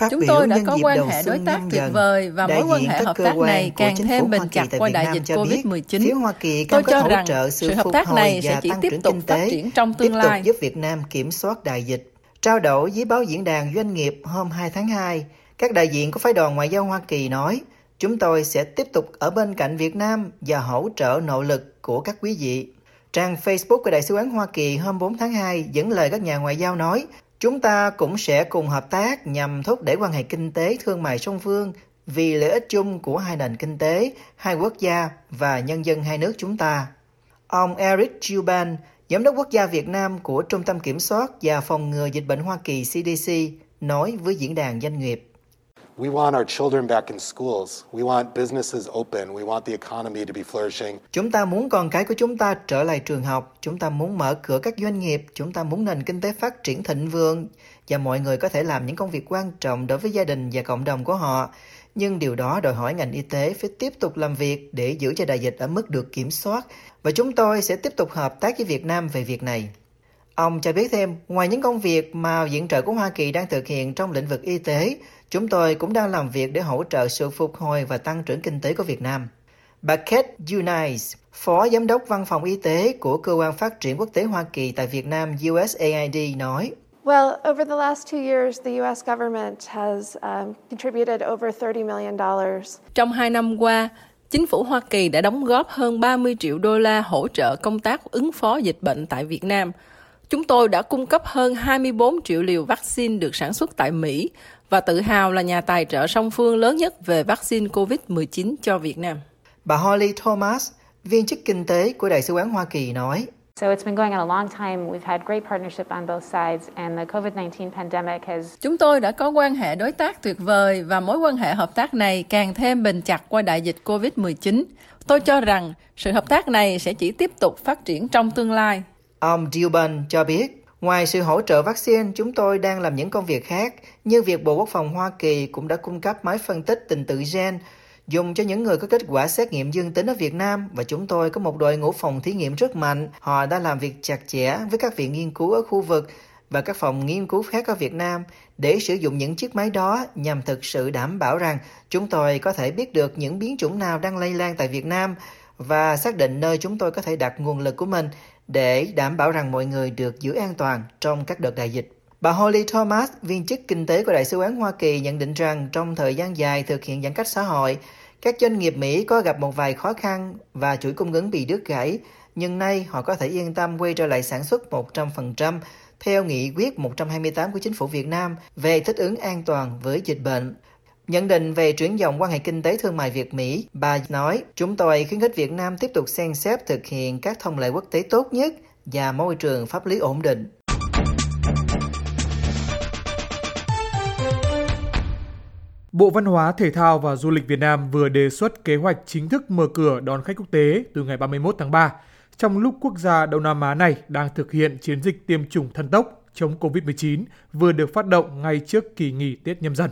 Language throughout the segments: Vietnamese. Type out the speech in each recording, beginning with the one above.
Phát Chúng tôi đã có quan hệ đối tác tuyệt vời và mối quan hệ hợp tác này càng thêm bền chặt qua đại dịch cho biết, COVID-19. Phía Hoa Kỳ Tôi cho hỗ rằng trợ sự, hợp tác này và sẽ chỉ tiếp tục kinh phát tế, triển trong tiếp tương tục lai. giúp Việt Nam kiểm soát đại dịch. Trao đổi với báo diễn đàn doanh nghiệp hôm 2 tháng 2, các đại diện của phái đoàn ngoại giao Hoa Kỳ nói, chúng tôi sẽ tiếp tục ở bên cạnh Việt Nam và hỗ trợ nỗ lực của các quý vị. Trang Facebook của Đại sứ quán Hoa Kỳ hôm 4 tháng 2 dẫn lời các nhà ngoại giao nói, chúng ta cũng sẽ cùng hợp tác nhằm thúc đẩy quan hệ kinh tế thương mại song phương vì lợi ích chung của hai nền kinh tế, hai quốc gia và nhân dân hai nước chúng ta. Ông Eric Chuban, Giám đốc quốc gia Việt Nam của Trung tâm Kiểm soát và Phòng ngừa Dịch bệnh Hoa Kỳ CDC, nói với diễn đàn doanh nghiệp. We want our children back in schools. We want businesses open. We want the economy to be flourishing. Chúng ta muốn con cái của chúng ta trở lại trường học, chúng ta muốn mở cửa các doanh nghiệp, chúng ta muốn nền kinh tế phát triển thịnh vượng và mọi người có thể làm những công việc quan trọng đối với gia đình và cộng đồng của họ. Nhưng điều đó đòi hỏi ngành y tế phải tiếp tục làm việc để giữ cho đại dịch ở mức được kiểm soát và chúng tôi sẽ tiếp tục hợp tác với Việt Nam về việc này. Ông cho biết thêm, ngoài những công việc mà viện trợ của Hoa Kỳ đang thực hiện trong lĩnh vực y tế, chúng tôi cũng đang làm việc để hỗ trợ sự phục hồi và tăng trưởng kinh tế của Việt Nam. Bà Kate Unice, Phó Giám đốc Văn phòng Y tế của Cơ quan Phát triển Quốc tế Hoa Kỳ tại Việt Nam USAID nói, Well, over the last two years, the U.S. government has um, contributed over $30 million. Trong hai năm qua, chính phủ Hoa Kỳ đã đóng góp hơn 30 triệu đô la hỗ trợ công tác ứng phó dịch bệnh tại Việt Nam. Chúng tôi đã cung cấp hơn 24 triệu liều vaccine được sản xuất tại Mỹ và tự hào là nhà tài trợ song phương lớn nhất về vaccine COVID-19 cho Việt Nam. Bà Holly Thomas, viên chức kinh tế của Đại sứ quán Hoa Kỳ nói, So it's been going on a long time. We've had great partnership on both sides, and the COVID 19 pandemic has Chúng tôi đã có quan hệ đối tác tuyệt vời và mối quan hệ hợp tác này càng thêm bền chặt qua đại dịch COVID-19. Tôi cho rằng sự hợp tác này sẽ chỉ tiếp tục phát triển trong tương lai. Ông Dubin cho biết, ngoài sự hỗ trợ vaccine, chúng tôi đang làm những công việc khác, như việc Bộ Quốc phòng Hoa Kỳ cũng đã cung cấp máy phân tích tình tự gen dùng cho những người có kết quả xét nghiệm dương tính ở Việt Nam và chúng tôi có một đội ngũ phòng thí nghiệm rất mạnh. Họ đã làm việc chặt chẽ với các viện nghiên cứu ở khu vực và các phòng nghiên cứu khác ở Việt Nam để sử dụng những chiếc máy đó nhằm thực sự đảm bảo rằng chúng tôi có thể biết được những biến chủng nào đang lây lan tại Việt Nam và xác định nơi chúng tôi có thể đặt nguồn lực của mình để đảm bảo rằng mọi người được giữ an toàn trong các đợt đại dịch. Bà Holly Thomas, viên chức kinh tế của Đại sứ quán Hoa Kỳ nhận định rằng trong thời gian dài thực hiện giãn cách xã hội, các doanh nghiệp Mỹ có gặp một vài khó khăn và chuỗi cung ứng bị đứt gãy, nhưng nay họ có thể yên tâm quay trở lại sản xuất 100% theo nghị quyết 128 của chính phủ Việt Nam về thích ứng an toàn với dịch bệnh. Nhận định về chuyển dòng quan hệ kinh tế thương mại Việt-Mỹ, bà nói, chúng tôi khuyến khích Việt Nam tiếp tục xem xét thực hiện các thông lệ quốc tế tốt nhất và môi trường pháp lý ổn định. Bộ Văn hóa, Thể thao và Du lịch Việt Nam vừa đề xuất kế hoạch chính thức mở cửa đón khách quốc tế từ ngày 31 tháng 3, trong lúc quốc gia Đông Nam Á này đang thực hiện chiến dịch tiêm chủng thần tốc chống COVID-19 vừa được phát động ngay trước kỳ nghỉ Tết nhâm dần.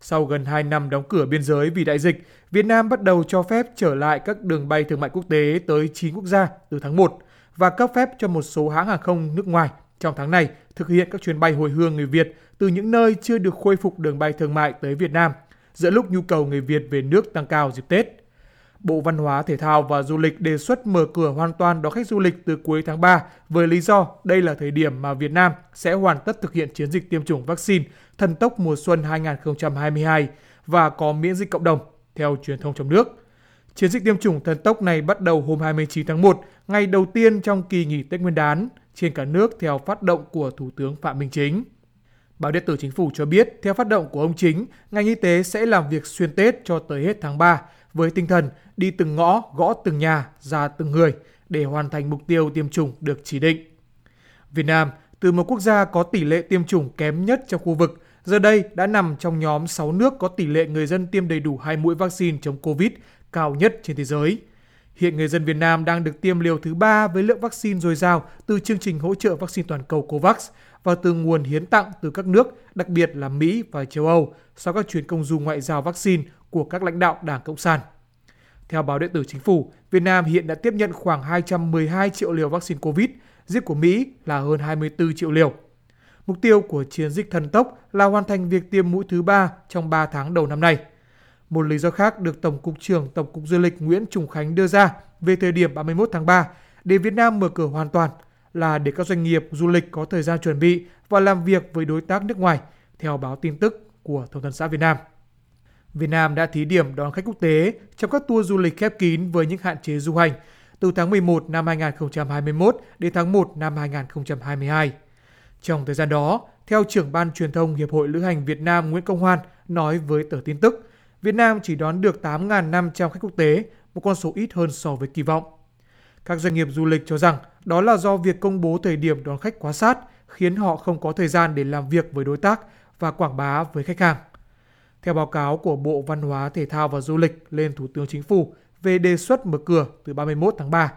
Sau gần 2 năm đóng cửa biên giới vì đại dịch, Việt Nam bắt đầu cho phép trở lại các đường bay thương mại quốc tế tới 9 quốc gia từ tháng 1 và cấp phép cho một số hãng hàng không nước ngoài trong tháng này thực hiện các chuyến bay hồi hương người Việt từ những nơi chưa được khôi phục đường bay thương mại tới Việt Nam, giữa lúc nhu cầu người Việt về nước tăng cao dịp Tết. Bộ Văn hóa, Thể thao và Du lịch đề xuất mở cửa hoàn toàn đón khách du lịch từ cuối tháng 3 với lý do đây là thời điểm mà Việt Nam sẽ hoàn tất thực hiện chiến dịch tiêm chủng vaccine thần tốc mùa xuân 2022 và có miễn dịch cộng đồng, theo truyền thông trong nước. Chiến dịch tiêm chủng thần tốc này bắt đầu hôm 29 tháng 1, ngày đầu tiên trong kỳ nghỉ Tết Nguyên đán, trên cả nước theo phát động của Thủ tướng Phạm Minh Chính. Báo điện tử Chính phủ cho biết, theo phát động của ông Chính, ngành y tế sẽ làm việc xuyên Tết cho tới hết tháng 3 với tinh thần đi từng ngõ, gõ từng nhà, ra từng người để hoàn thành mục tiêu tiêm chủng được chỉ định. Việt Nam, từ một quốc gia có tỷ lệ tiêm chủng kém nhất trong khu vực, giờ đây đã nằm trong nhóm 6 nước có tỷ lệ người dân tiêm đầy đủ hai mũi vaccine chống Covid cao nhất trên thế giới. Hiện người dân Việt Nam đang được tiêm liều thứ ba với lượng vaccine dồi dào từ chương trình hỗ trợ vaccine toàn cầu COVAX và từ nguồn hiến tặng từ các nước, đặc biệt là Mỹ và châu Âu, sau các chuyến công du ngoại giao vaccine của các lãnh đạo Đảng Cộng sản. Theo báo điện tử Chính phủ, Việt Nam hiện đã tiếp nhận khoảng 212 triệu liều vaccine COVID, riêng của Mỹ là hơn 24 triệu liều. Mục tiêu của chiến dịch thần tốc là hoàn thành việc tiêm mũi thứ ba trong 3 tháng đầu năm nay. Một lý do khác được Tổng cục trưởng Tổng cục Du lịch Nguyễn Trùng Khánh đưa ra về thời điểm 31 tháng 3 để Việt Nam mở cửa hoàn toàn là để các doanh nghiệp du lịch có thời gian chuẩn bị và làm việc với đối tác nước ngoài, theo báo tin tức của Thông tấn xã Việt Nam. Việt Nam đã thí điểm đón khách quốc tế trong các tour du lịch khép kín với những hạn chế du hành từ tháng 11 năm 2021 đến tháng 1 năm 2022. Trong thời gian đó, theo trưởng ban truyền thông Hiệp hội Lữ hành Việt Nam Nguyễn Công Hoan nói với tờ tin tức, Việt Nam chỉ đón được 8.500 khách quốc tế, một con số ít hơn so với kỳ vọng. Các doanh nghiệp du lịch cho rằng đó là do việc công bố thời điểm đón khách quá sát, khiến họ không có thời gian để làm việc với đối tác và quảng bá với khách hàng. Theo báo cáo của Bộ Văn hóa, Thể thao và Du lịch lên Thủ tướng Chính phủ về đề xuất mở cửa từ 31 tháng 3,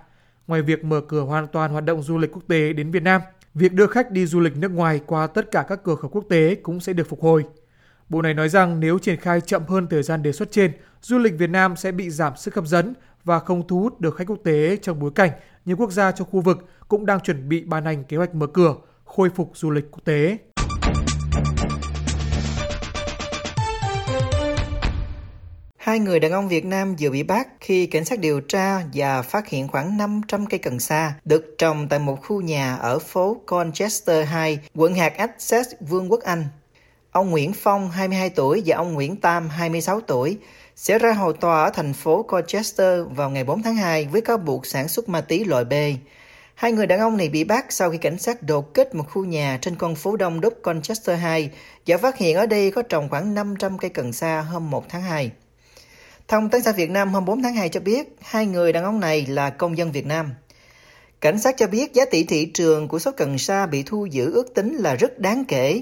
ngoài việc mở cửa hoàn toàn hoạt động du lịch quốc tế đến Việt Nam, việc đưa khách đi du lịch nước ngoài qua tất cả các cửa khẩu quốc tế cũng sẽ được phục hồi. Bộ này nói rằng nếu triển khai chậm hơn thời gian đề xuất trên, du lịch Việt Nam sẽ bị giảm sức hấp dẫn và không thu hút được khách quốc tế trong bối cảnh nhiều quốc gia trong khu vực cũng đang chuẩn bị ban hành kế hoạch mở cửa, khôi phục du lịch quốc tế. Hai người đàn ông Việt Nam vừa bị bắt khi cảnh sát điều tra và phát hiện khoảng 500 cây cần sa được trồng tại một khu nhà ở phố Colchester 2, quận hạt Essex, Vương quốc Anh. Ông Nguyễn Phong, 22 tuổi và ông Nguyễn Tam, 26 tuổi, sẽ ra hầu tòa ở thành phố Colchester vào ngày 4 tháng 2 với cáo buộc sản xuất ma túy loại B. Hai người đàn ông này bị bắt sau khi cảnh sát đột kích một khu nhà trên con phố Đông Đúc Colchester 2 và phát hiện ở đây có trồng khoảng 500 cây cần sa hôm 1 tháng 2. Thông tấn xã Việt Nam hôm 4 tháng 2 cho biết hai người đàn ông này là công dân Việt Nam. Cảnh sát cho biết giá trị thị trường của số cần sa bị thu giữ ước tính là rất đáng kể.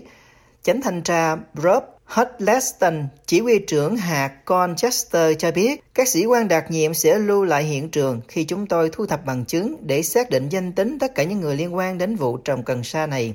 Chánh thanh tra Rob Hudleston, chỉ huy trưởng hạt Colchester cho biết các sĩ quan đặc nhiệm sẽ lưu lại hiện trường khi chúng tôi thu thập bằng chứng để xác định danh tính tất cả những người liên quan đến vụ trồng cần sa này.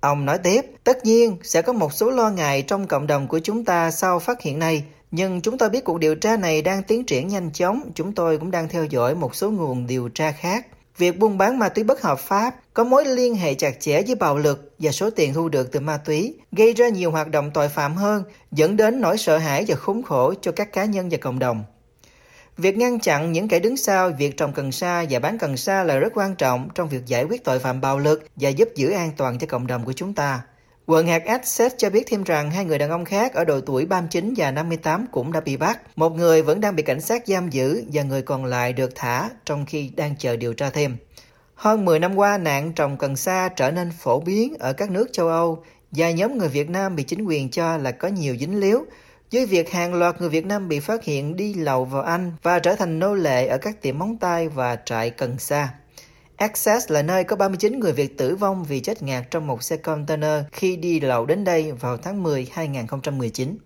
Ông nói tiếp, tất nhiên sẽ có một số lo ngại trong cộng đồng của chúng ta sau phát hiện này, nhưng chúng tôi biết cuộc điều tra này đang tiến triển nhanh chóng, chúng tôi cũng đang theo dõi một số nguồn điều tra khác. Việc buôn bán ma túy bất hợp pháp có mối liên hệ chặt chẽ với bạo lực và số tiền thu được từ ma túy, gây ra nhiều hoạt động tội phạm hơn, dẫn đến nỗi sợ hãi và khốn khổ cho các cá nhân và cộng đồng. Việc ngăn chặn những kẻ đứng sau việc trồng cần sa và bán cần sa là rất quan trọng trong việc giải quyết tội phạm bạo lực và giúp giữ an toàn cho cộng đồng của chúng ta. Quận hạt Essex cho biết thêm rằng hai người đàn ông khác ở độ tuổi 39 và 58 cũng đã bị bắt. Một người vẫn đang bị cảnh sát giam giữ và người còn lại được thả trong khi đang chờ điều tra thêm. Hơn 10 năm qua, nạn trồng cần sa trở nên phổ biến ở các nước châu Âu và nhóm người Việt Nam bị chính quyền cho là có nhiều dính líu với việc hàng loạt người Việt Nam bị phát hiện đi lậu vào Anh và trở thành nô lệ ở các tiệm móng tay và trại cần sa. Access là nơi có 39 người Việt tử vong vì chết ngạt trong một xe container khi đi lậu đến đây vào tháng 10 2019.